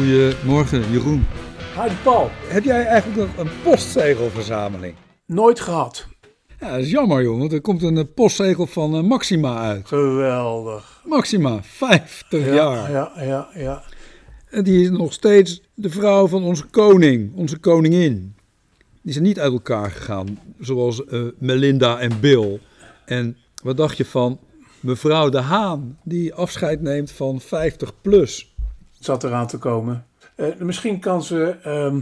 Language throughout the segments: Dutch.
Goedemorgen, Jeroen. Hi Paul, Heb jij eigenlijk nog een postzegelverzameling? nooit gehad. Ja, dat is jammer, jongen. want Er komt een eh, postzegel van eh, Maxima uit. Geweldig. Maxima, 50 jaar. Ja, ja, ja. En die is nog steeds de vrouw van onze koning, onze koningin. Die zijn niet uit elkaar gegaan, zoals eh, Melinda en Bill. En wat dacht je van mevrouw De Haan, die afscheid neemt van 50 plus? Zat eraan te komen. Eh, misschien kan ze ehm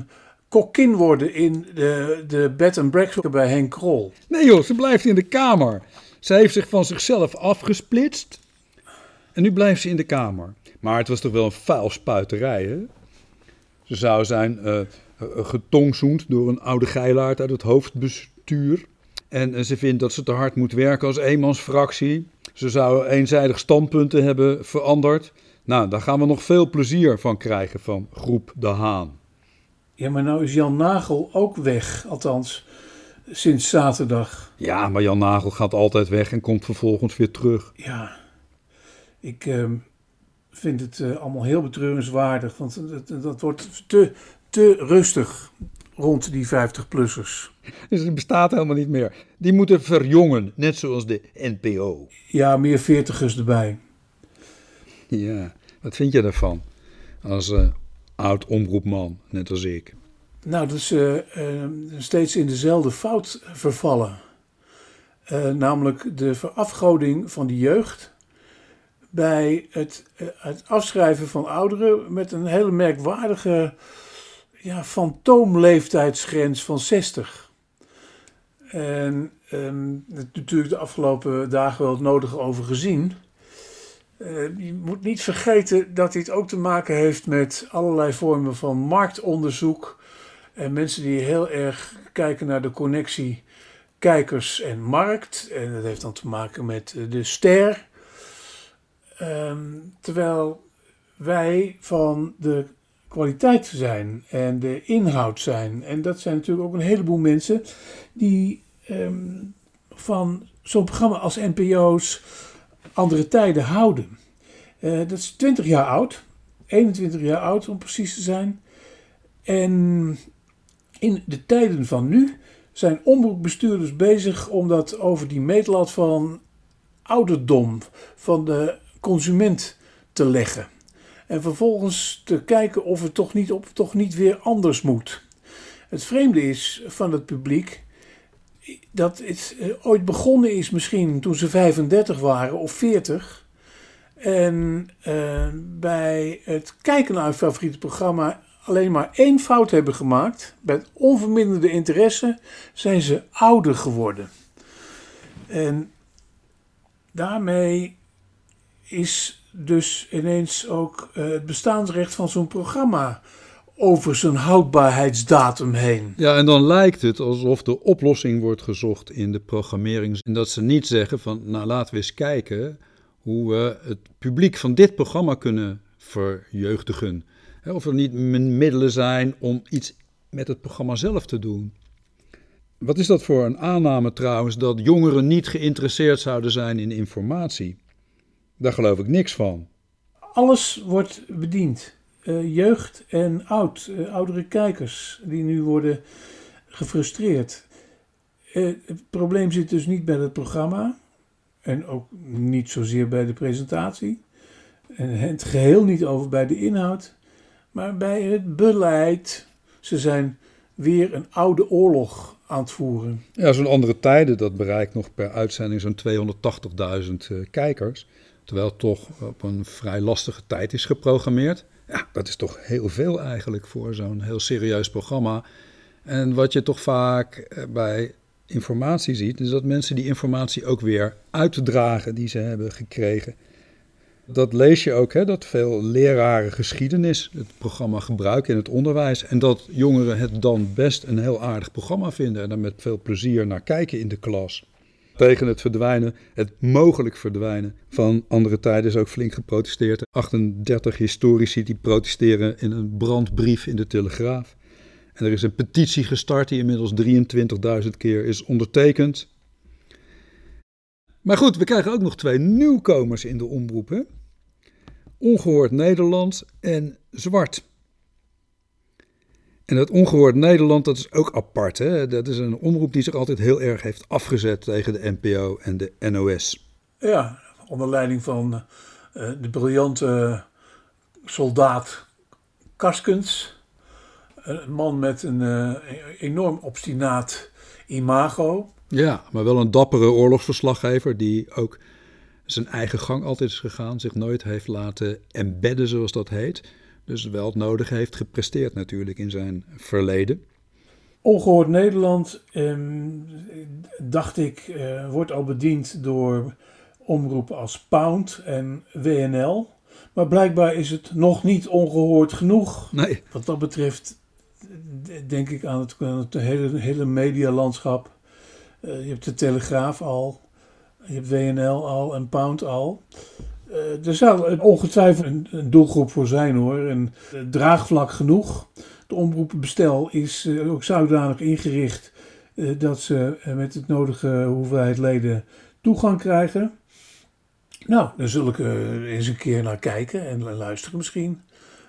kokkin worden in de, de bed and breakfast bij Henk Krol. Nee joh, ze blijft in de kamer. Ze heeft zich van zichzelf afgesplitst. En nu blijft ze in de kamer. Maar het was toch wel een vuil spuiterij, hè? Ze zou zijn eh, getongzoend door een oude geilaard uit het hoofdbestuur. En ze vindt dat ze te hard moet werken als eenmansfractie. Ze zou eenzijdig standpunten hebben veranderd. Nou, daar gaan we nog veel plezier van krijgen van groep De Haan. Ja, maar nou is Jan Nagel ook weg. Althans, sinds zaterdag. Ja, maar Jan Nagel gaat altijd weg en komt vervolgens weer terug. Ja, ik ehm, vind het eh, allemaal heel betreurenswaardig. Want dat, dat wordt te, te rustig rond die 50-plussers. Dus het bestaat helemaal niet meer. Die moeten verjongen, net zoals de NPO. Ja, meer veertigers erbij. Ja, wat vind je daarvan? Als eh, oud omroepman, net als ik. Nou, dat is eh, eh, steeds in dezelfde fout vervallen. Namelijk de verafgoding van de jeugd bij het, het afschrijven van ouderen met een hele merkwaardige ja, fantoomleeftijdsgrens van 60. En het natuurlijk de afgelopen dagen wel het nodige over gezien. Eh, je moet niet vergeten dat dit ook te maken heeft met allerlei vormen van marktonderzoek. En mensen die heel erg kijken naar de connectie kijkers en markt. En dat heeft dan te maken met eh, de ster. Ehm, terwijl wij van de kwaliteit zijn en de inhoud zijn. En dat zijn natuurlijk ook een heleboel mensen die ehm, van zo'n programma als NPO's andere tijden houden. Eh, dat is 20 jaar oud, 21 jaar oud om precies te zijn. En in de tijden van nu zijn omroepbestuurders bezig om dat over die meetlat van ouderdom van de consument te leggen. En vervolgens te kijken of het toch niet, het toch niet weer anders moet. Het vreemde is van het publiek dat het eh, ooit begonnen is misschien toen ze 35 waren of 40. En eh, bij het kijken naar hun favoriete programma alleen maar één fout hebben gemaakt. Met onverminderde interesse zijn ze ouder geworden. En daarmee is dus ineens ook eh, het bestaansrecht van zo'n programma over zijn houdbaarheidsdatum heen. Ja, en dan lijkt het alsof de oplossing wordt gezocht in de programmering. En dat ze niet zeggen van, nou laten we eens kijken hoe we het publiek van dit programma kunnen verjeugdigen. Of er niet middelen zijn om iets met het programma zelf te doen. Wat is dat voor een aanname trouwens, dat jongeren niet geïnteresseerd zouden zijn in informatie? Daar geloof ik niks van. Alles wordt bediend. Eh, jeugd en oud, eh, oudere kijkers die nu worden gefrustreerd. Eh, het probleem zit dus niet bij het programma en ook niet zozeer bij de presentatie. En het geheel niet over bij de inhoud, maar bij het beleid. Ze zijn weer een oude oorlog aan het voeren. Ja, zo'n andere tijden, dat bereikt nog per uitzending zo'n 280.000 eh, kijkers. Terwijl het toch op een vrij lastige tijd is geprogrammeerd. Ja, dat is toch heel veel eigenlijk voor zo'n heel serieus programma. En wat je toch vaak eh, bij informatie ziet, is dat mensen die informatie ook weer uitdragen die ze hebben gekregen. Dat lees je ook, hè, dat veel leraren geschiedenis het programma gebruiken in het onderwijs. En dat jongeren het dan best een heel aardig programma vinden en er met veel plezier naar kijken in de klas. Tegen het verdwijnen, het mogelijk verdwijnen van andere tijden is ook flink geprotesteerd. 38 historici die protesteren in een brandbrief in de Telegraaf. En er is een petitie gestart die inmiddels 23.000 keer is ondertekend. Maar goed, we krijgen ook nog twee nieuwkomers in de omroep. Hè? Ongehoord Nederland en Zwart. En dat ongehoord Nederland, dat is ook apart. Hè? Dat is een omroep die zich altijd heel erg heeft afgezet tegen de NPO en de NOS. Ja, onder leiding van uh, de briljante soldaat Karskens. Een man met een uh, enorm obstinaat imago. Ja, maar wel een dappere oorlogsverslaggever die ook zijn eigen gang altijd is gegaan, zich nooit heeft laten embedden, zoals dat heet. Dus wel het nodige heeft gepresteerd natuurlijk in zijn verleden. Ongehoord Nederland, eh, dacht ik, eh, wordt al bediend door omroepen als Pound en WNL. Maar blijkbaar is het nog niet ongehoord genoeg. Nee. Wat dat betreft denk ik aan het, het hele, hele medialandschap. Uh, je hebt de Telegraaf al, je hebt WNL al en Pound al. Uh, er zou ongetwijfeld een, doelgroep voor zijn hoor. En uh, draagvlak genoeg. De omroepenbestel is uh, ook zodanig ingericht dat ze met het nodige hoeveelheid leden toegang krijgen. Nou, daar zul ik eens een keer naar kijken en luisteren misschien.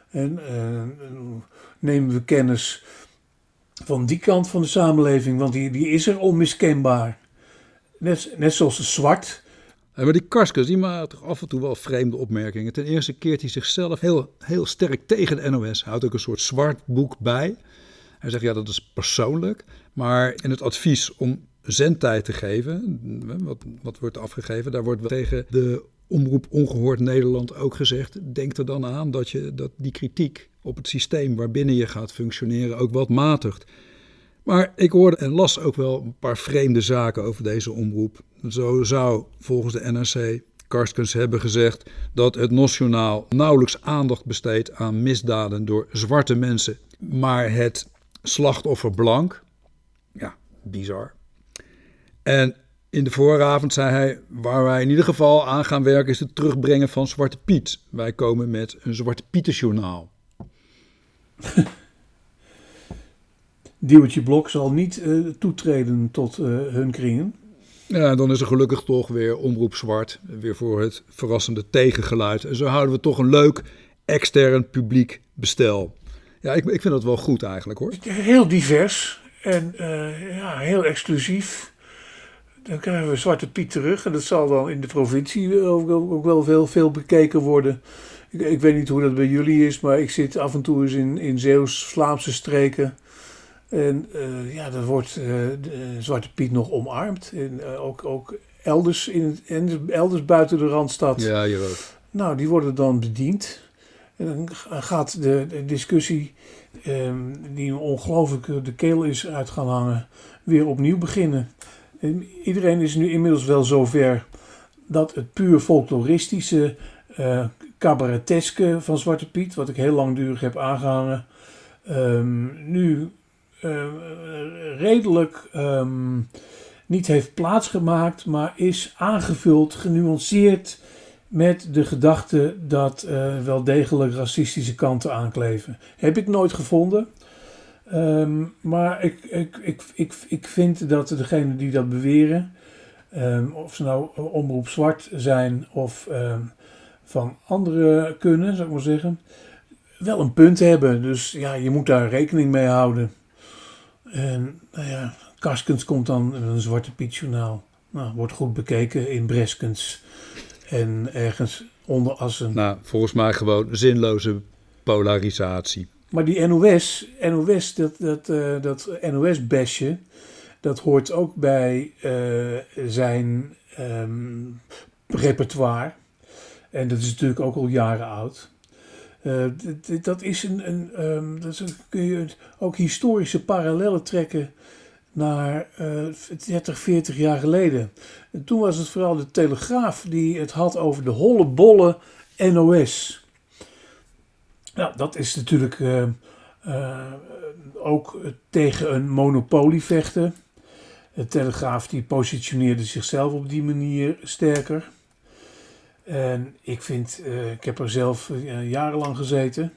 En nemen we kennis van die kant van de samenleving, want die, die is er onmiskenbaar. Net, net zoals de zwart maar die Karskens, die maakt toch af en toe wel vreemde opmerkingen. Ten eerste keert hij zichzelf heel, heel sterk tegen de NOS. Houdt ook een soort zwart boek bij. Hij zegt, ja, dat is persoonlijk. Maar in het advies om zendtijd te geven, wat, wat wordt afgegeven, daar wordt tegen de omroep Ongehoord Nederland ook gezegd, denk er dan aan dat, je, dat die kritiek op het systeem waarbinnen je gaat functioneren ook wat matigt. Maar ik hoorde en las ook wel een paar vreemde zaken over deze omroep. Zo zou volgens de NRC Karskens hebben gezegd dat het nationaal nauwelijks aandacht besteedt aan misdaden door zwarte mensen, maar het slachtoffer blank. Ja, bizar. En in de vooravond zei hij: Waar wij in ieder geval aan gaan werken is het terugbrengen van Zwarte Piet. Wij komen met een Zwarte Pietenjournaal. Diewertje Blok zal niet uh, toetreden tot uh, hun kringen. Ja, dan is er gelukkig toch weer Omroep Zwart, weer voor het verrassende tegengeluid. En zo houden we toch een leuk extern publiek bestel. Ja, ik, ik vind dat wel goed eigenlijk hoor. Heel divers en uh, ja, heel exclusief. Dan krijgen we Zwarte Piet terug en dat zal dan in de provincie ook, ook wel veel, veel bekeken worden. Ik, ik, weet niet hoe dat bij jullie is, maar ik zit af en toe eens in, in Zeeuws-Vlaamse streken. En uh, ja, dan wordt uh, de Zwarte Piet nog omarmd. En, uh, ook, ook elders, in het, elders buiten de Randstad. Ja, je ook. Nou, die worden dan bediend. En dan gaat de, de discussie, um, die ongelooflijk de keel is uit gaan hangen, weer opnieuw beginnen. En iedereen is nu inmiddels wel zover dat het puur folkloristische, cabareteske van Zwarte Piet, wat ik heel langdurig heb aangehangen, um, nu redelijk um, niet heeft plaatsgemaakt, maar is aangevuld, genuanceerd met de gedachte dat uh, wel degelijk racistische kanten aankleven. Heb ik nooit gevonden. Um, maar ik, ik, ik, ik, ik vind dat degenen die dat beweren, um, of ze nou omroep zwart zijn of van andere kunnen, zou ik maar zeggen, wel een punt hebben. Dus ja, je moet daar rekening mee houden. En nou ja, Karskens komt dan in een Zwarte Piet journaal. Nou, wordt goed bekeken in Breskens en ergens onder Assen. Nou, volgens mij gewoon zinloze polarisatie. Maar die NOS, NOS dat, dat, uh, dat NOS-besje, dat hoort ook bij uh, zijn um, repertoire. En dat is natuurlijk ook al jaren oud. Uh, dat is een, een um, dat kun je ook historische parallellen trekken naar uh, 30, 40 jaar geleden. En toen was het vooral de Telegraaf die het had over de hollebolle NOS. Nou, dat is natuurlijk uh, ook tegen een monopolie vechten. De Telegraaf die positioneerde zichzelf op die manier sterker. En ik vind, uh, ik heb er zelf uh, jarenlang gezeten,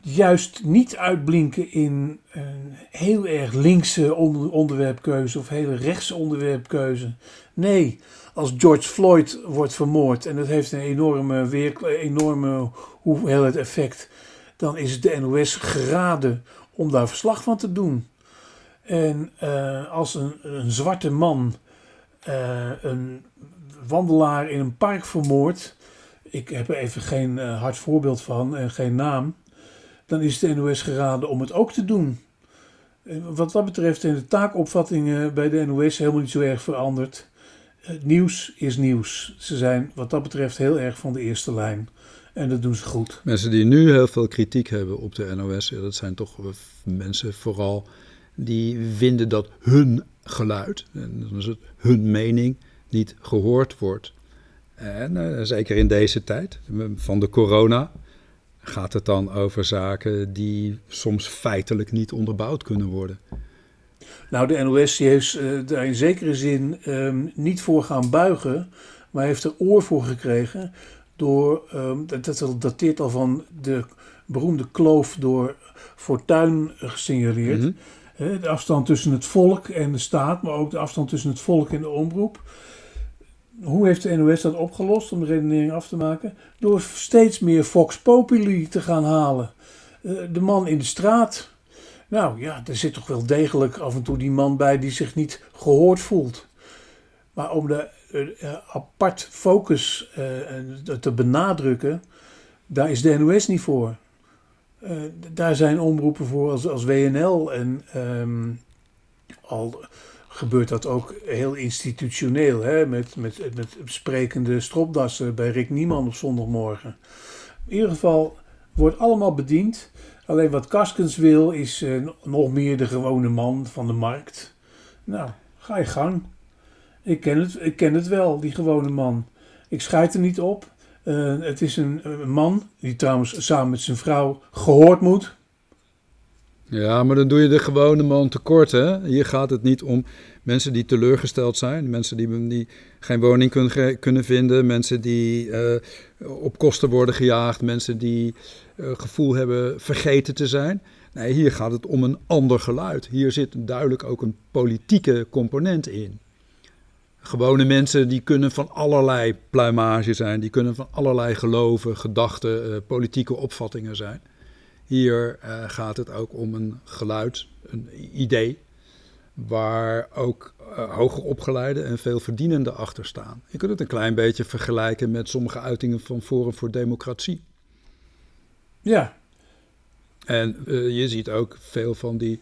juist niet uitblinken in een heel erg linkse onder, onderwerpkeuze of hele rechtse onderwerpkeuze. Nee, als George Floyd wordt vermoord en dat heeft een enorme, weer, enorme hoeveelheid effect, dan is de NOS geraden om daar verslag van te doen. En uh, als een, een, zwarte man een wandelaar in een park vermoordt, ik heb er even geen uh, hard voorbeeld van en geen naam, dan is de NOS geraden om het ook te doen. Wat dat betreft zijn de taakopvattingen bij de NOS helemaal niet zo erg veranderd. Het nieuws is nieuws. Ze zijn wat dat betreft heel erg van de eerste lijn. En dat doen ze goed. Mensen die nu heel veel kritiek hebben op de NOS, dat zijn toch mensen vooral die vinden dat hun geluid, en dan is het hun mening, niet gehoord wordt. En uh, zeker in deze tijd van de corona gaat het dan over zaken die soms feitelijk niet onderbouwd kunnen worden. Nou, de NOS die heeft uh, daar in zekere zin um, niet voor gaan buigen, maar heeft er oor voor gekregen door, um, dat, dat dateert al van de beroemde kloof door Fortuin gesignaleerd. Mm -hmm. De afstand tussen het volk en de staat, maar ook de afstand tussen het volk en de omroep. Hoe heeft de NOS dat opgelost om de redenering af te maken? Door steeds meer Fox Populi te gaan halen. Uh, de man in de straat. Nou ja, er zit toch wel degelijk af en toe die man bij die zich niet gehoord voelt. Maar om de uh, apart focus te benadrukken, daar is de NOS niet voor. daar zijn omroepen voor als, als WNL en um, al gebeurt dat ook heel institutioneel, hè? Met, met, met sprekende stropdassen bij Rick Nieman op zondagmorgen. In ieder geval wordt allemaal bediend. Alleen wat Kaskens wil is uh, nog meer de gewone man van de markt. Nou, ga je gang. Ik ken het, ik ken het wel, die gewone man. Ik schijt er niet op. Uh, het is een, man die trouwens samen met zijn vrouw gehoord moet. Ja, maar dan doe je de gewone man tekort. Hè? Hier gaat het niet om mensen die teleurgesteld zijn, mensen die, geen woning kunnen, kunnen vinden, mensen die uh, op kosten worden gejaagd, mensen die uh, gevoel hebben vergeten te zijn. Nee, hier gaat het om een ander geluid. Hier zit duidelijk ook een politieke component in. Gewone mensen die kunnen van allerlei pluimage zijn, die kunnen van allerlei geloven, gedachten, uh, politieke opvattingen zijn. Hier uh, gaat het ook om een geluid, een idee, waar ook uh, hoger opgeleide en veel verdienende achter staan. Je kunt het een klein beetje vergelijken met sommige uitingen van Forum voor Democratie. Ja. En uh, je ziet ook veel van die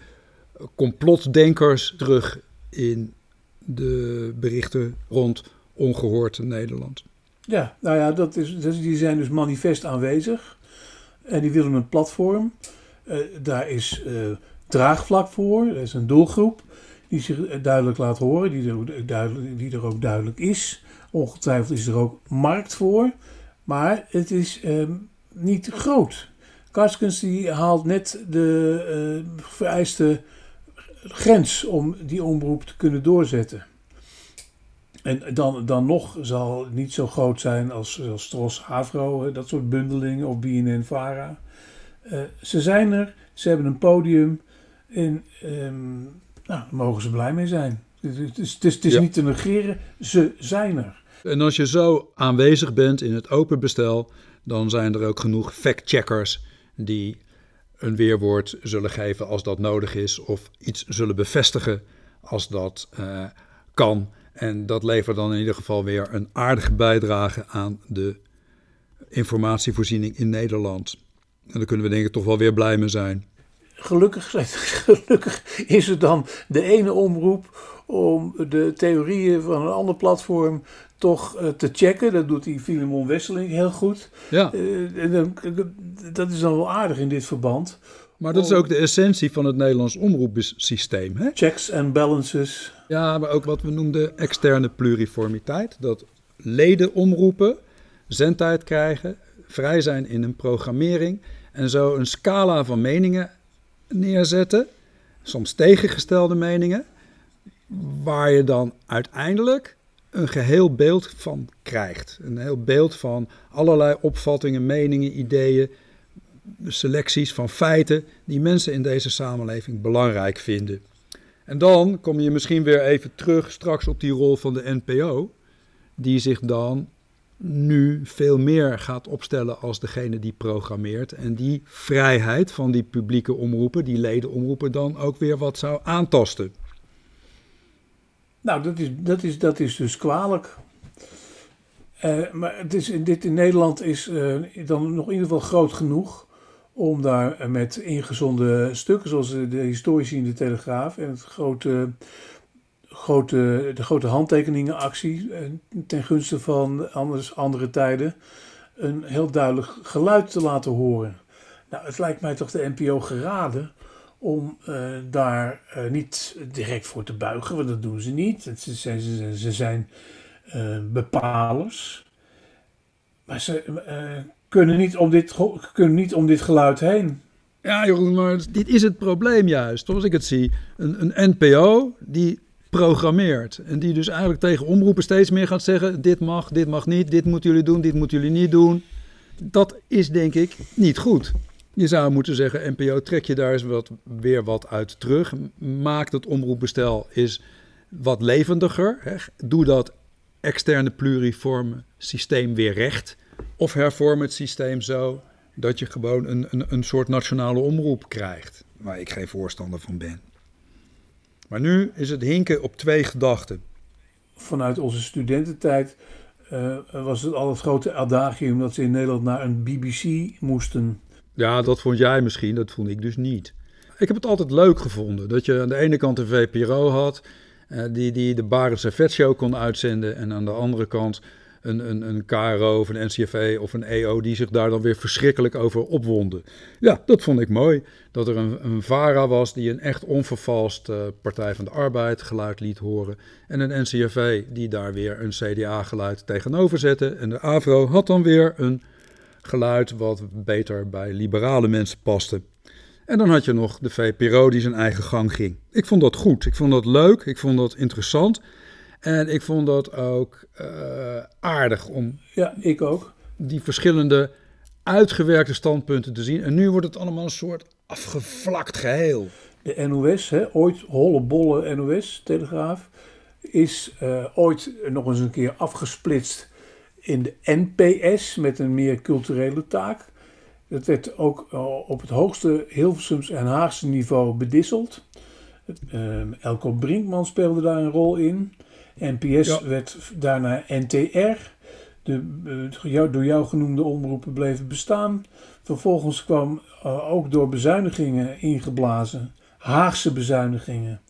complotdenkers terug in de berichten rond ongehoord Nederland. Ja, nou ja, dat is, die zijn dus manifest aanwezig. En die willen een platform. Uh, daar is uh, draagvlak voor. Er is een doelgroep die zich duidelijk laat horen, die er, ook duidelijk, is. Ongetwijfeld is er ook markt voor. Maar het is um, niet groot. Karskens die haalt net de vereiste grens om die omroep te kunnen doorzetten. En dan, dan nog zal het niet zo groot zijn als, als Tros Havro, dat soort bundelingen, of BNN Vara. Uh, ze zijn er, ze hebben een podium en um, nou, daar mogen ze blij mee zijn. Het is, het is, het is ja. niet te negeren, ze zijn er. En als je zo aanwezig bent in het open bestel, dan zijn er ook genoeg fact-checkers die een weerwoord zullen geven als dat nodig is, of iets zullen bevestigen als dat uh, kan. En dat levert dan in ieder geval weer een aardige bijdrage aan de informatievoorziening in Nederland. En daar kunnen we denk ik toch wel weer blij mee zijn. Gelukkig, gelukkig is het dan de ene omroep om de theorieën van een ander platform toch uh, te checken. Dat doet die Filemon Wesseling heel goed. Ja. Uh, en dan, dat is dan wel aardig in dit verband. Maar dat is ook de essentie van het Nederlands omroepsysteem. Hè? Checks and balances. Ja, maar ook wat we noemden externe pluriformiteit. Dat leden omroepen zendtijd krijgen, vrij zijn in een programmering en zo een scala van meningen neerzetten, soms tegengestelde meningen, waar je dan uiteindelijk een geheel beeld van krijgt. Een heel beeld van allerlei opvattingen, meningen, ideeën, selecties van feiten die mensen in deze samenleving belangrijk vinden. En dan kom je misschien weer even terug straks op die rol van de NPO, die zich dan nu veel meer gaat opstellen als degene die programmeert. En die vrijheid van die publieke omroepen, die ledenomroepen, dan ook weer wat zou aantasten. Nou, dat is, dat is, dat is dus kwalijk. Uh, maar het is, dit in Nederland is uh, dan nog in ieder geval groot genoeg om daar met ingezonde stukken, zoals de historici in de Telegraaf en het grote grote, de grote handtekeningenactie eh, ten gunste van anders, andere tijden een heel duidelijk geluid te laten horen. Nou, het lijkt mij toch de NPO geraden om uh, daar uh, niet direct voor te buigen, want dat doen ze niet. Ze zijn, ze, ze zijn bepalers. Maar ze kunnen, niet om dit, kunnen niet om dit geluid heen. Ja, Jeroen, maar dit is het probleem juist. Zoals ik het zie. Een, een NPO die programmeert. En die dus eigenlijk tegen omroepen steeds meer gaat zeggen: dit mag, dit mag niet, dit moeten jullie doen, dit moeten jullie niet doen. Dat is denk ik niet goed. Je zou moeten zeggen: NPO, trek je daar eens wat, weer wat uit terug. Maak het omroepbestel is wat levendiger. Hè. Doe dat externe pluriforme systeem weer recht. Of hervorm het systeem zo dat je gewoon een, een, een soort nationale omroep krijgt. Waar ik geen voorstander van ben. Maar nu is het hinken op twee gedachten. Vanuit onze studententijd uh, was het al het grote adagium dat ze in Nederland naar een BBC moesten. Ja, dat vond jij misschien, dat vond ik dus niet. Ik heb het altijd leuk gevonden dat je aan de ene kant een VPRO had, uh, die, die de Barendse Vetshow kon uitzenden, en aan de andere kant een, een, een KRO of een NCFV of een EO die zich daar dan weer verschrikkelijk over opwonden. Ja, dat vond ik mooi. Dat er een, een VARA was die een echt onvervalst uh, Partij van de Arbeid geluid liet horen. En een NCFV die daar weer een CDA-geluid tegenover zette. En de AVRO had dan weer een geluid wat beter bij liberale mensen paste. En dan had je nog de VPRO die zijn eigen gang ging. Ik vond dat goed, ik vond dat leuk, ik vond dat interessant. En ik vond dat ook uh, aardig om. Ja, ik ook. Die verschillende uitgewerkte standpunten te zien. En nu wordt het allemaal een soort afgevlakt geheel. De NOS, hè, ooit hollebolle NOS, Telegraaf, is uh, ooit nog eens een keer afgesplitst in de NPS met een meer culturele taak. Dat werd ook uh, op het hoogste Hilversums en Haagse niveau bedisseld. Elko Brinkman speelde daar een rol in. NPS werd daarna NTR. De uh, door jou genoemde omroepen bleven bestaan. Vervolgens kwam uh, ook door bezuinigingen ingeblazen, Haagse bezuinigingen,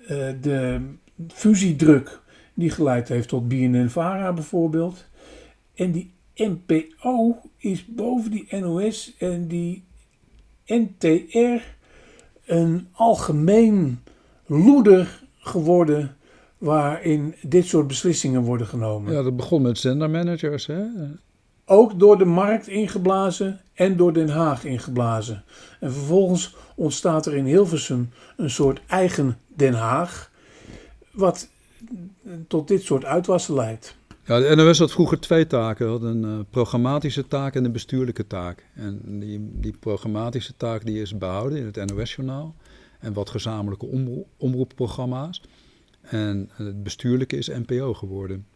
uh, de fusiedruk die geleid heeft tot BNN-Vara bijvoorbeeld. En die NPO is boven die NOS en die NTR een algemeen loeder geworden waarin dit soort beslissingen worden genomen. Ja, dat begon met zendermanagers, hè? Ook door de markt ingeblazen en door Den Haag ingeblazen. En vervolgens ontstaat er in Hilversum een soort eigen Den Haag, wat tot dit soort uitwassen leidt. Ja, de NOS had vroeger twee taken. Had een uh, programmatische taak en een bestuurlijke taak. En die, die programmatische taak die is behouden in het NOS-journaal. En wat gezamenlijke omroepprogramma's. En het bestuurlijke is NPO geworden.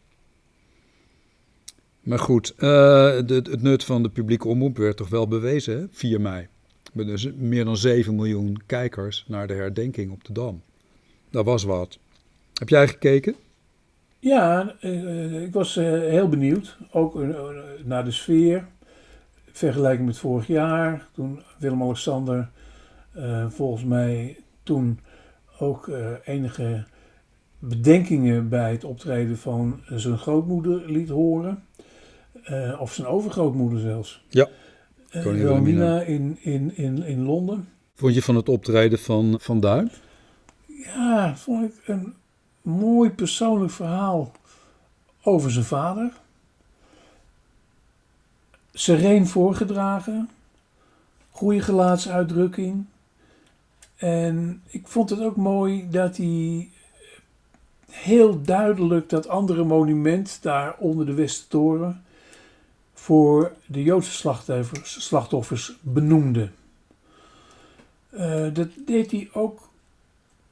Maar goed, uh, het nut van de publieke omroep werd toch wel bewezen, hè? 4 mei. Met dus meer dan 7 miljoen kijkers naar de herdenking op de Dam. Dat was wat. Heb jij gekeken? Ja, uh, ik was heel benieuwd. Ook naar de sfeer. Vergelijking met vorig jaar. Toen Willem-Alexander volgens mij toen ook enige bedenkingen bij het optreden van zijn grootmoeder liet horen. Uh, of zijn overgrootmoeder zelfs. Ja. Wilhelmina in, in, in, in Londen. Vond je van het optreden van Van Duin? Ja, vond ik een mooi persoonlijk verhaal over zijn vader. Sereen voorgedragen. Goede gelaatsuitdrukking. En ik vond het ook mooi dat hij heel duidelijk dat andere monument daar onder de Westertoren voor de Joodse slachtoffers, slachtoffers benoemde. Uh, dat deed hij ook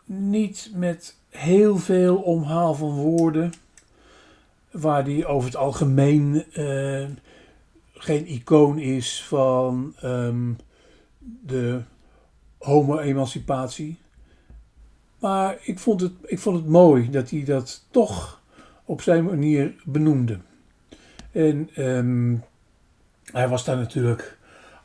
niet met heel veel omhaal van woorden. waar die over het algemeen eh, geen icoon is van ehm, de homo-emancipatie. Maar ik vond, het, ik vond het mooi dat hij dat toch op zijn manier benoemde. En ehm, hij was daar natuurlijk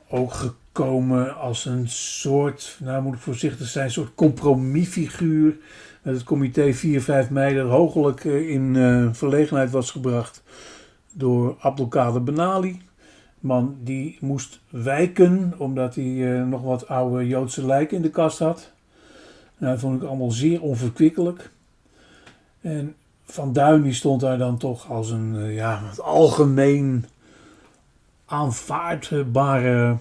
ook gekomen als een soort, nou moet ik voorzichtig zijn, een soort compromisfiguur. Met het comité 4-5 mei dat hoogelijk eh, in uh, verlegenheid was gebracht door Abdelkader Benali. Man die moest wijken omdat hij uh, nog wat oude Joodse lijken in de kast had. Nou, vond ik allemaal zeer onverkwikkelijk. En Van Duin die stond daar dan toch als een uh, ja, algemeen aanvaardbare,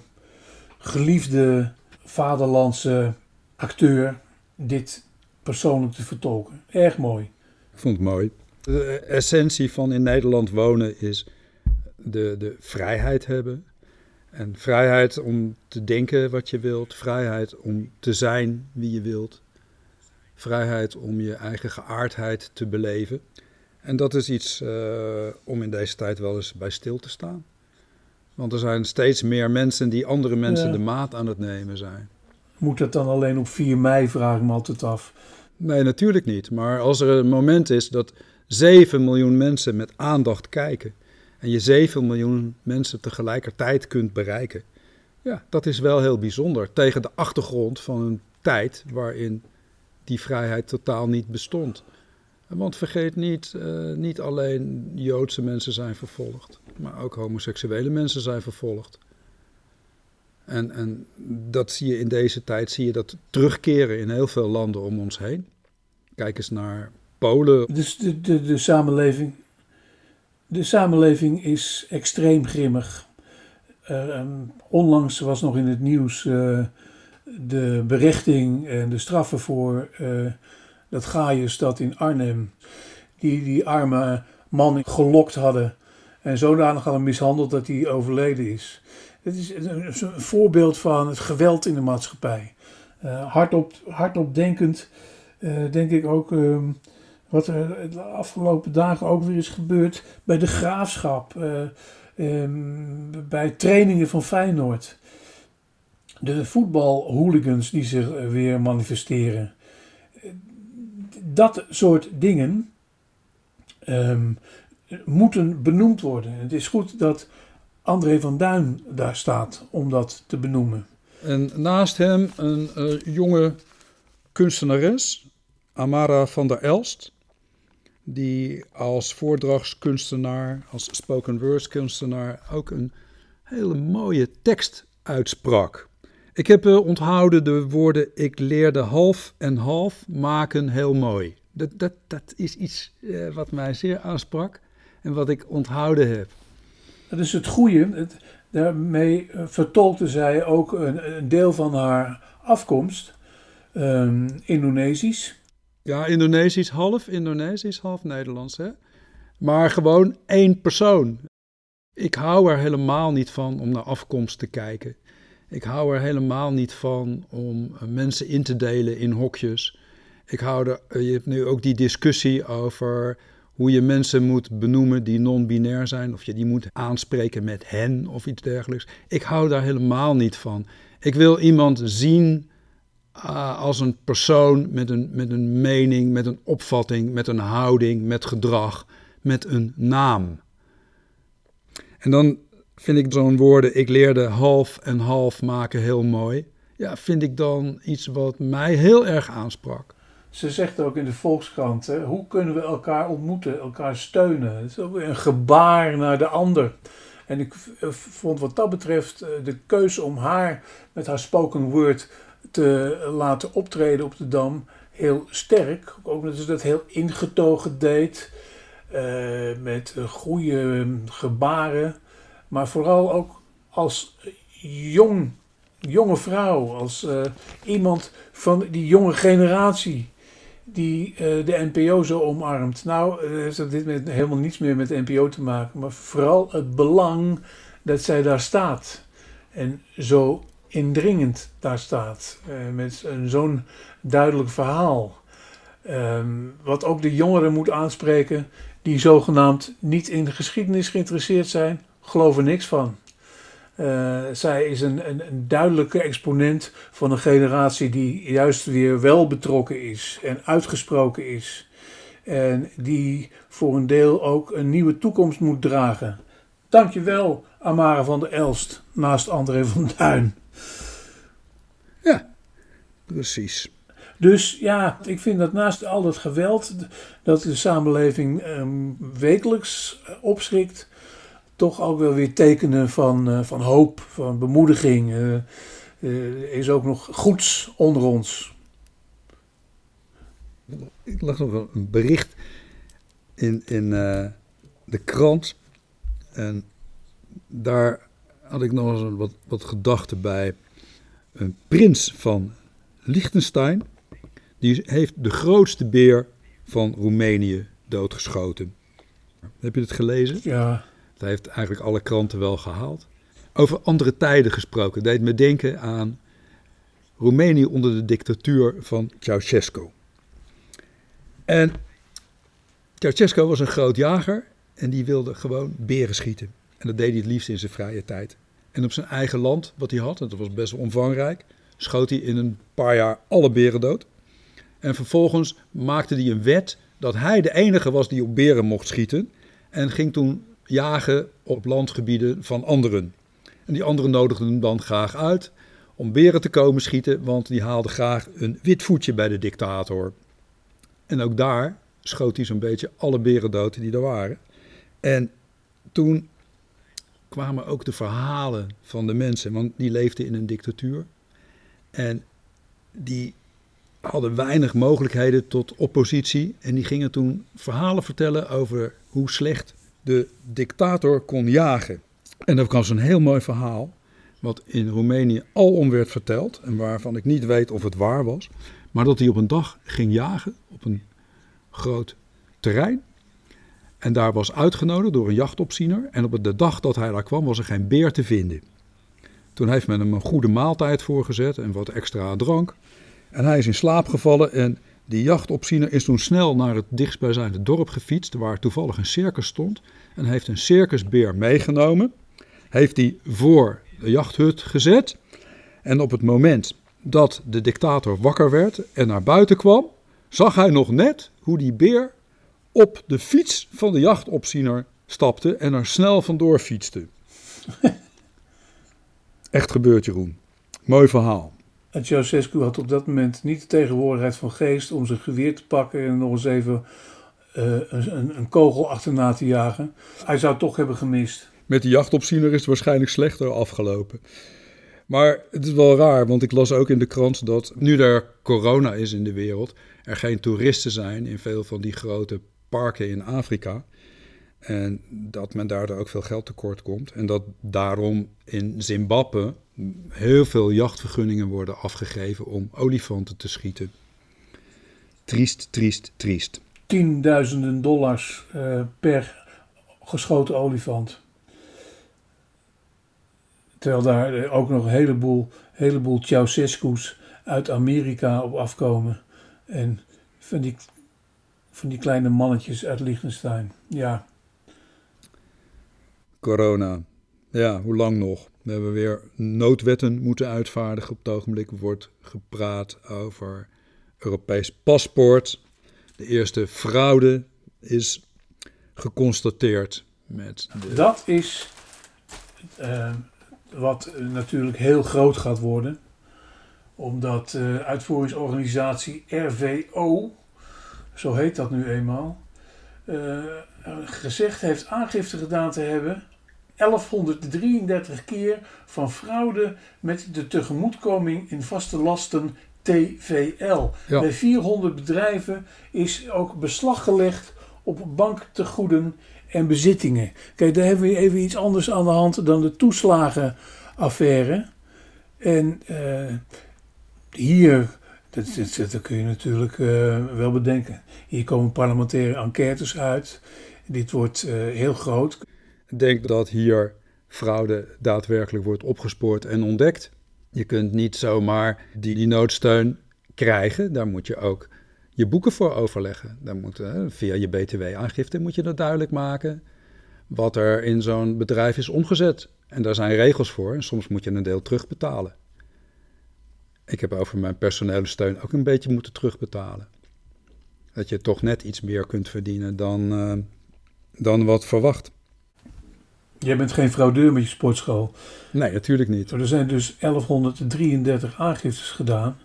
geliefde vaderlandse acteur dit persoonlijk te vertolken. Erg mooi. Ik vond het mooi. De essentie van in Nederland wonen is de, de vrijheid hebben. En vrijheid om te denken wat je wilt. Vrijheid om te zijn wie je wilt. Vrijheid om je eigen geaardheid te beleven. En dat is iets uh, om in deze tijd wel eens bij stil te staan. Want er zijn steeds meer mensen die andere mensen ja. de maat aan het nemen zijn. Moet dat dan alleen op 4 mei, vraag ik me altijd af. Nee, natuurlijk niet. Maar als er een moment is dat 7 miljoen mensen met aandacht kijken en je 7 miljoen mensen tegelijkertijd kunt bereiken, ja, dat is wel heel bijzonder. Tegen de achtergrond van een tijd waarin die vrijheid totaal niet bestond. Want vergeet niet, uh, niet alleen Joodse mensen zijn vervolgd, maar ook homoseksuele mensen zijn vervolgd. En, en dat zie je in deze tijd, zie je dat terugkeren in heel veel landen om ons heen. Kijk eens naar Polen. Dus de, de, de, samenleving, de samenleving is extreem grimmig. Uh, onlangs was nog in het nieuws uh, de berichting en de straffen voor uh, dat Gaiusstad in Arnhem. Die die arme man gelokt hadden en zodanig hadden mishandeld dat hij overleden is. Het is een, voorbeeld van het geweld in de maatschappij. Uh, hardop, hardop denkend uh, denk ik ook uh, wat er de afgelopen dagen ook weer is gebeurd bij de graafschap, um, bij trainingen van Feyenoord. De voetbalhooligans die zich weer manifesteren. Dat soort dingen um, moeten benoemd worden. Het is goed dat André van Duin daar staat om dat te benoemen. En naast hem een uh, jonge kunstenares, Amara van der Elst, die als voordragskunstenaar, als spoken word kunstenaar ook een hele mooie tekst uitsprak. Ik heb uh, onthouden de woorden ik leerde half en half maken heel mooi. Dat, dat, dat is iets uh, wat mij zeer aansprak en wat ik onthouden heb. Dat is het goede. Het, daarmee vertolkte zij ook een, een deel van haar afkomst, um, Indonesisch. Ja, Indonesisch half Indonesisch, half Nederlands. Hè? Maar gewoon één persoon. Ik hou er helemaal niet van om naar afkomst te kijken. Ik hou er helemaal niet van om mensen in te delen in hokjes. Ik hou er, je hebt nu ook die discussie over hoe je mensen moet benoemen die non-binair zijn, of je die moet aanspreken met hen of iets dergelijks. Ik hou daar helemaal niet van. Ik wil iemand zien uh, als een persoon met een, met een mening, met een opvatting, met een houding, met gedrag, met een naam. En dan vind ik zo'n woorden, ik leerde half en half maken heel mooi. Ja, vind ik dan iets wat mij heel erg aansprak. Ze zegt ook in de Volkskrant, hè, hoe kunnen we elkaar ontmoeten, elkaar steunen? Het een gebaar naar de ander. En ik vond wat dat betreft de keuze om haar met haar spoken word te laten optreden op de Dam heel sterk. Ook dat ze dat heel ingetogen deed, uh, met goede gebaren. Maar vooral ook als jong, jonge vrouw, als uh, iemand van die jonge generatie die uh, de NPO zo omarmt. Nou, heeft dat dit met, helemaal niets meer met de NPO te maken, maar vooral het belang dat zij daar staat. En zo indringend daar staat. Met zo'n duidelijk verhaal. Um, wat ook de jongeren moet aanspreken die zogenaamd niet in de geschiedenis geïnteresseerd zijn, geloven niks van. Uh, zij is een, een, een, duidelijke exponent van een generatie die juist weer wel betrokken is en uitgesproken is. En die voor een deel ook een nieuwe toekomst moet dragen. Dankjewel, Amara van der Elst, naast André van Duin. Ja, precies. Dus ja, ik vind dat naast al dat geweld dat de samenleving um, wekelijks opschrikt, toch ook wel weer tekenen van, uh, van hoop, van bemoediging. Uh, uh, is ook nog goeds onder ons. Ik las nog een bericht in, in de krant. En daar had ik nog eens wat, wat gedachten bij. Een prins van Liechtenstein. Die heeft de grootste beer van Roemenië doodgeschoten. Heb je het gelezen? Ja. Dat heeft eigenlijk alle kranten wel gehaald. Over andere tijden gesproken. deed me denken aan Roemenië onder de dictatuur van Ceausescu. En Ceausescu was een groot jager en die wilde gewoon beren schieten. En dat deed hij het liefst in zijn vrije tijd. En op zijn eigen land, wat hij had, en dat was best wel omvangrijk, schoot hij in een paar jaar alle beren dood. En vervolgens maakte hij een wet dat hij de enige was die op beren mocht schieten. En ging toen jagen op landgebieden van anderen. En die anderen nodigden hem dan graag uit om beren te komen schieten, want die haalden graag een wit voetje bij de dictator. En ook daar schoot hij zo'n beetje alle beren dood die er waren. En toen kwamen ook de verhalen van de mensen, want die leefden in een dictatuur. En die hadden weinig mogelijkheden tot oppositie. En die gingen toen verhalen vertellen over hoe slecht de dictator kon jagen. En dat was een heel mooi verhaal, wat in Roemenië alom werd verteld en waarvan ik niet weet of het waar was. Maar dat hij op een dag ging jagen op een groot terrein. En daar was uitgenodigd door een jachtopziener. En op de dag dat hij daar kwam, was er geen beer te vinden. Toen heeft men hem een goede maaltijd voorgezet en wat extra drank. En hij is in slaap gevallen en die jachtopziener is toen snel naar het dichtstbijzijnde dorp gefietst, waar toevallig een circus stond. En heeft een circusbeer meegenomen. Heeft die voor de jachthut gezet. En op het moment dat de dictator wakker werd en naar buiten kwam, zag hij nog net hoe die beer op de fiets van de jachtopziener stapte en er snel vandoor fietste. Echt gebeurd, Jeroen. Mooi verhaal. En Ceausescu had op dat moment niet de tegenwoordigheid van geest om zijn geweer te pakken en nog eens even uh, een, een, kogel achterna te jagen. Hij zou toch hebben gemist. Met die jachtopziener is het waarschijnlijk slechter afgelopen. Maar het is wel raar, want ik las ook in de krant dat nu er corona is in de wereld, er geen toeristen zijn in veel van die grote parken in Afrika. En dat men daardoor ook veel geld tekort komt. En dat daarom in Zimbabwe heel veel jachtvergunningen worden afgegeven om olifanten te schieten. Triest, triest, triest. Tienduizenden dollars uh, per geschoten olifant. Terwijl daar ook nog een heleboel, heleboel Ceausescu's uit Amerika op afkomen. En van die, van die kleine mannetjes uit Liechtenstein. Ja. Corona. Ja, hoe lang nog? We hebben weer noodwetten moeten uitvaardigen. Op het ogenblik wordt gepraat over Europees paspoort. De eerste fraude is geconstateerd met. De... Dat is uh, wat natuurlijk heel groot gaat worden, omdat de uh, uitvoeringsorganisatie RVO, zo heet dat nu eenmaal, uh, gezegd heeft aangifte gedaan te hebben 1133 keer van fraude met de tegemoetkoming in vaste lasten TVL. Bij 400 bedrijven is ook beslag gelegd op banktegoeden en bezittingen. Kijk, daar hebben we even iets anders aan de hand dan de toeslagenaffaire. En uh, hier, dat, dat, dat, kun je natuurlijk uh, wel bedenken. Hier komen parlementaire enquêtes uit. Dit wordt uh, heel groot denk dat hier fraude daadwerkelijk wordt opgespoord en ontdekt. Je kunt niet zomaar die, die noodsteun krijgen. Daar moet je ook je boeken voor overleggen. Dan moet, hè, via je btw-aangifte moet je dat duidelijk maken wat er in zo'n bedrijf is omgezet. En daar zijn regels voor en soms moet je een deel terugbetalen. Ik heb over mijn personele steun ook een beetje moeten terugbetalen. Dat je toch net iets meer kunt verdienen dan, uh, dan wat verwacht. Jij bent geen fraudeur met je sportschool. Nee, natuurlijk niet. Er zijn dus 1133 aangiftes gedaan.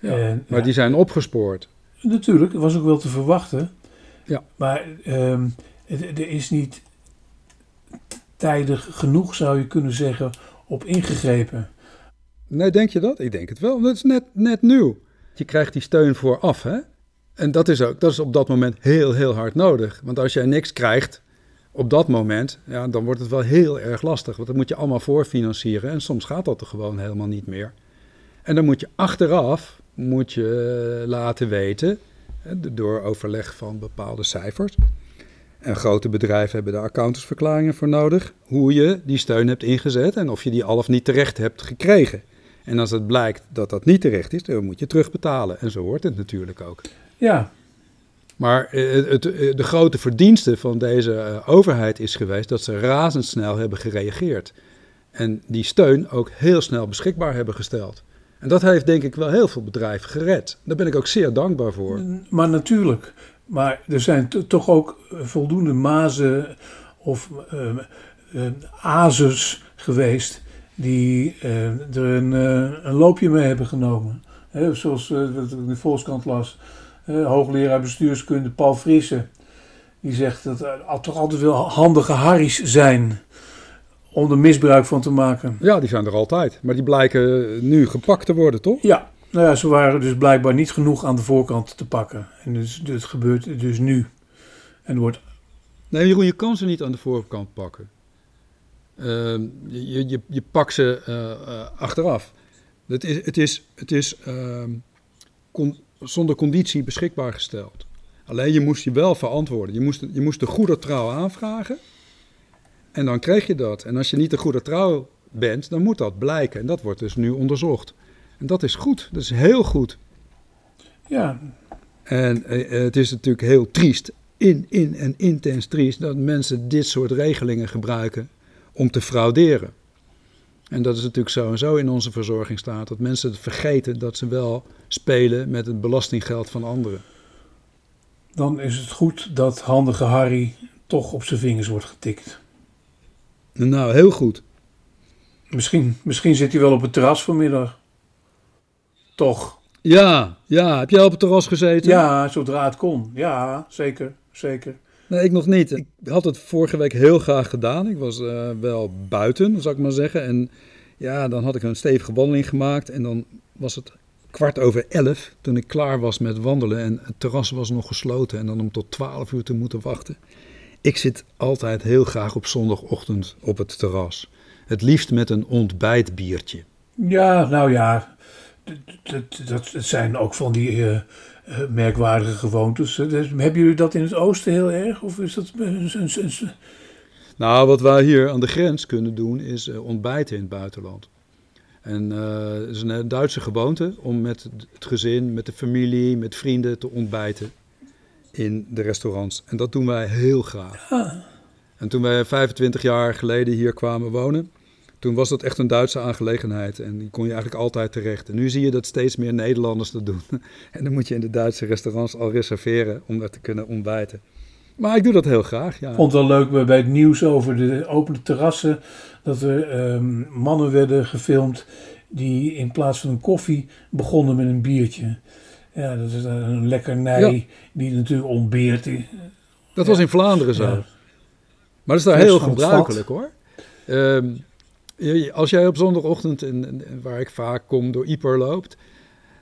Ja, en, maar die zijn opgespoord. Natuurlijk, dat was ook wel te verwachten. Ja. Maar um, er is niet tijdig genoeg, zou je kunnen zeggen, op ingegrepen. Nee, denk je dat? Ik denk het wel. Dat is net, net nieuw. Je krijgt die steun vooraf, hè? En dat is, ook, dat is op dat moment heel, heel hard nodig. Want als jij niks krijgt op dat moment, ja, dan wordt het wel heel erg lastig. Want dan moet je allemaal voorfinancieren. En soms gaat dat er gewoon helemaal niet meer. En dan moet je achteraf moet je eh, laten weten, door overleg van bepaalde cijfers. En grote bedrijven hebben daar accountantsverklaringen voor nodig. Hoe je die steun hebt ingezet en of je die al of niet terecht hebt gekregen. En als het blijkt dat dat niet terecht is, dan moet je terugbetalen. En zo hoort het natuurlijk ook. Ja. Maar het, het, de grote verdienste van deze eh, overheid is geweest dat ze razendsnel hebben gereageerd. En die steun ook heel snel beschikbaar hebben gesteld. En dat heeft denk ik wel heel veel bedrijven gered. Daar ben ik ook zeer dankbaar voor. Maar natuurlijk. Maar er zijn toch ook voldoende mazen of uh, azes geweest die er een, een, loopje mee hebben genomen. zoals wat ik in de Volkskrant las. Hoogleraar bestuurskunde Paul Frisse. Die zegt dat er toch altijd wel handige harries zijn om er misbruik van te maken. Ja, die zijn er altijd. Maar die blijken nu gepakt te worden, toch? Ja, nou ja, ze waren dus blijkbaar niet genoeg aan de voorkant te pakken. En dus, het gebeurt dus nu. En wordt... Nee, Jeroen, je kan ze niet aan de voorkant pakken. Uh, je, je, je pakt ze uh, uh, achteraf. Het is, het is, het is con, zonder conditie beschikbaar gesteld. Alleen je moest je wel verantwoorden. Je moest, je moest de goede trouw aanvragen. En dan kreeg je dat. En als je niet de goede trouw bent, dan moet dat blijken. En dat wordt dus nu onderzocht. En dat is goed. Dat is heel goed. Ja. En eh, het is natuurlijk heel triest, in, in en intens triest, dat mensen dit soort regelingen gebruiken om te frauderen. En dat is natuurlijk zo en zo in onze verzorgingsstaat. Dat mensen vergeten dat ze wel spelen met het belastinggeld van anderen. Dan is het goed dat handige Harry toch op zijn vingers wordt getikt. Nou, heel goed. Misschien, misschien zit hij wel op het terras vanmiddag. Toch? Ja, ja. Heb jij op het terras gezeten? Ja, zodra het kon. Ja, zeker, zeker. Nee, ik nog niet. Ik had het vorige week heel graag gedaan. Ik was uh, wel buiten, zou ik maar zeggen. En ja, dan had ik een stevige wandeling gemaakt. En dan was het kwart over elf toen ik klaar was met wandelen. En het terras was nog gesloten. En dan om tot twaalf uur te moeten wachten. Ik zit altijd heel graag op zondagochtend op het terras. Het liefst met een ontbijtbiertje. Ja, nou ja, dat, zijn ook van die uh, merkwaardige gewoontes. Dus, hebben jullie dat in het oosten heel erg? Of is dat een, een, een... Nou, wat wij hier aan de grens kunnen doen is uh, ontbijten in het buitenland. En het is een Duitse gewoonte om met het gezin, met de familie, met vrienden te ontbijten in de restaurants. En dat doen wij heel graag. Ah. En toen wij 25 jaar geleden hier kwamen wonen, toen was dat echt een Duitse aangelegenheid. En die kon je eigenlijk altijd terecht. En nu zie je dat steeds meer Nederlanders dat doen. En dan moet je in de Duitse restaurants al reserveren om daar te kunnen ontbijten. Maar ik doe dat heel graag, ja. Ik vond het wel leuk bij het nieuws over de opene terrassen... dat er ehm, mannen werden gefilmd die in plaats van een koffie begonnen met een biertje. Ja, dat is een lekkernij ja. die natuurlijk ontbeert. Dat was in Vlaanderen zo. Maar dat is daar heel gebruikelijk hoor. Um, als jij op zondagochtend, in, waar ik vaak kom, door Ieper loopt,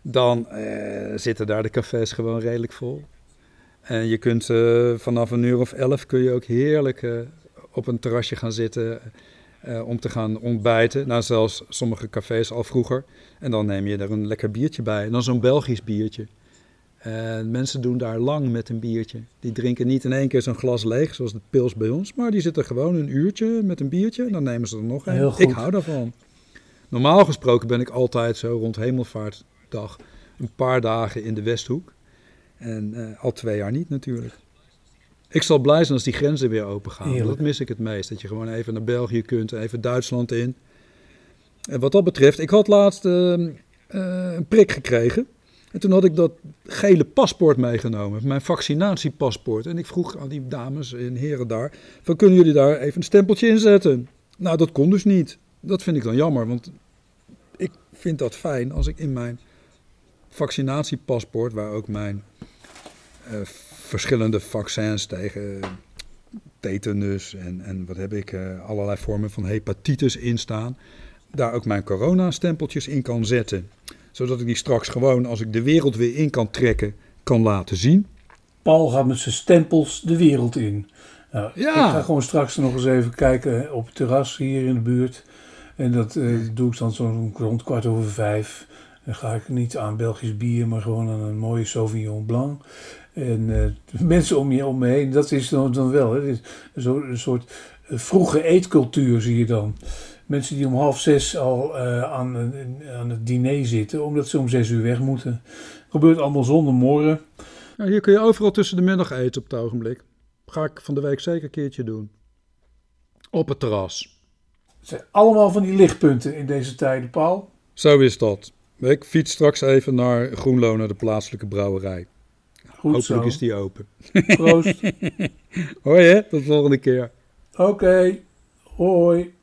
dan uh, zitten daar de cafés gewoon redelijk vol. En je kunt uh, vanaf een uur of elf kun je ook heerlijk uh, op een terrasje gaan zitten om te gaan ontbijten. Nou, zelfs sommige cafés al vroeger. En dan neem je er een lekker biertje bij. Dan zo'n Belgisch biertje. En mensen doen daar lang met een biertje. Die drinken niet in één keer zo'n glas leeg, zoals de pils bij ons. Maar die zitten gewoon een uurtje met een biertje. En dan nemen ze er nog een. Ik hou daarvan. Normaal gesproken ben ik altijd zo rond hemelvaartdag een paar dagen in de Westhoek. En eh, al twee jaar niet natuurlijk. Ik zal blij zijn als die grenzen weer open gaan. Dat mis ik het meest. Dat je gewoon even naar België kunt, even Duitsland in. En wat dat betreft, ik had laatst eh, eh, een prik gekregen. En toen had ik dat gele paspoort meegenomen, mijn vaccinatiepaspoort. En ik vroeg aan die dames en heren daar, van kunnen jullie daar even een stempeltje in zetten? Nou, dat kon dus niet. Dat vind ik dan jammer, want ik vind dat fijn als ik in mijn vaccinatiepaspoort, waar ook mijn eh, verschillende vaccins tegen tetanus en, en wat heb ik, eh, allerlei vormen van hepatitis in staan, daar ook mijn coronastempeltjes in kan zetten. Zodat ik die straks gewoon, als ik de wereld weer in kan trekken, kan laten zien. Paul gaat met zijn stempels de wereld in. Nou, Ja. Ik ga gewoon straks nog eens even kijken op het terras hier in de buurt. En dat eh, doe ik dan zo'n rond kwart over vijf. Dan ga ik niet aan Belgisch bier, maar gewoon aan een mooie Sauvignon Blanc. En eh, mensen om je om me heen, dat is dan, dan wel. Hè. Zo, een soort eh, vroege eetcultuur zie je dan. Mensen die om half zes al eh, aan, aan het diner zitten, omdat ze om zes uur weg moeten. Gebeurt allemaal zonder morren. Hier kun je overal tussen de middag eten op het ogenblik. Ga ik van de week zeker een keertje doen. Op het terras. Het zijn allemaal van die lichtpunten in deze tijden, Paul. Zo is dat. Ik fiets straks even naar Groenlo, naar de plaatselijke brouwerij. Goed Hopelijk zo. is die open. Proost. Hoi hè, tot de volgende keer. Oké. Hoi.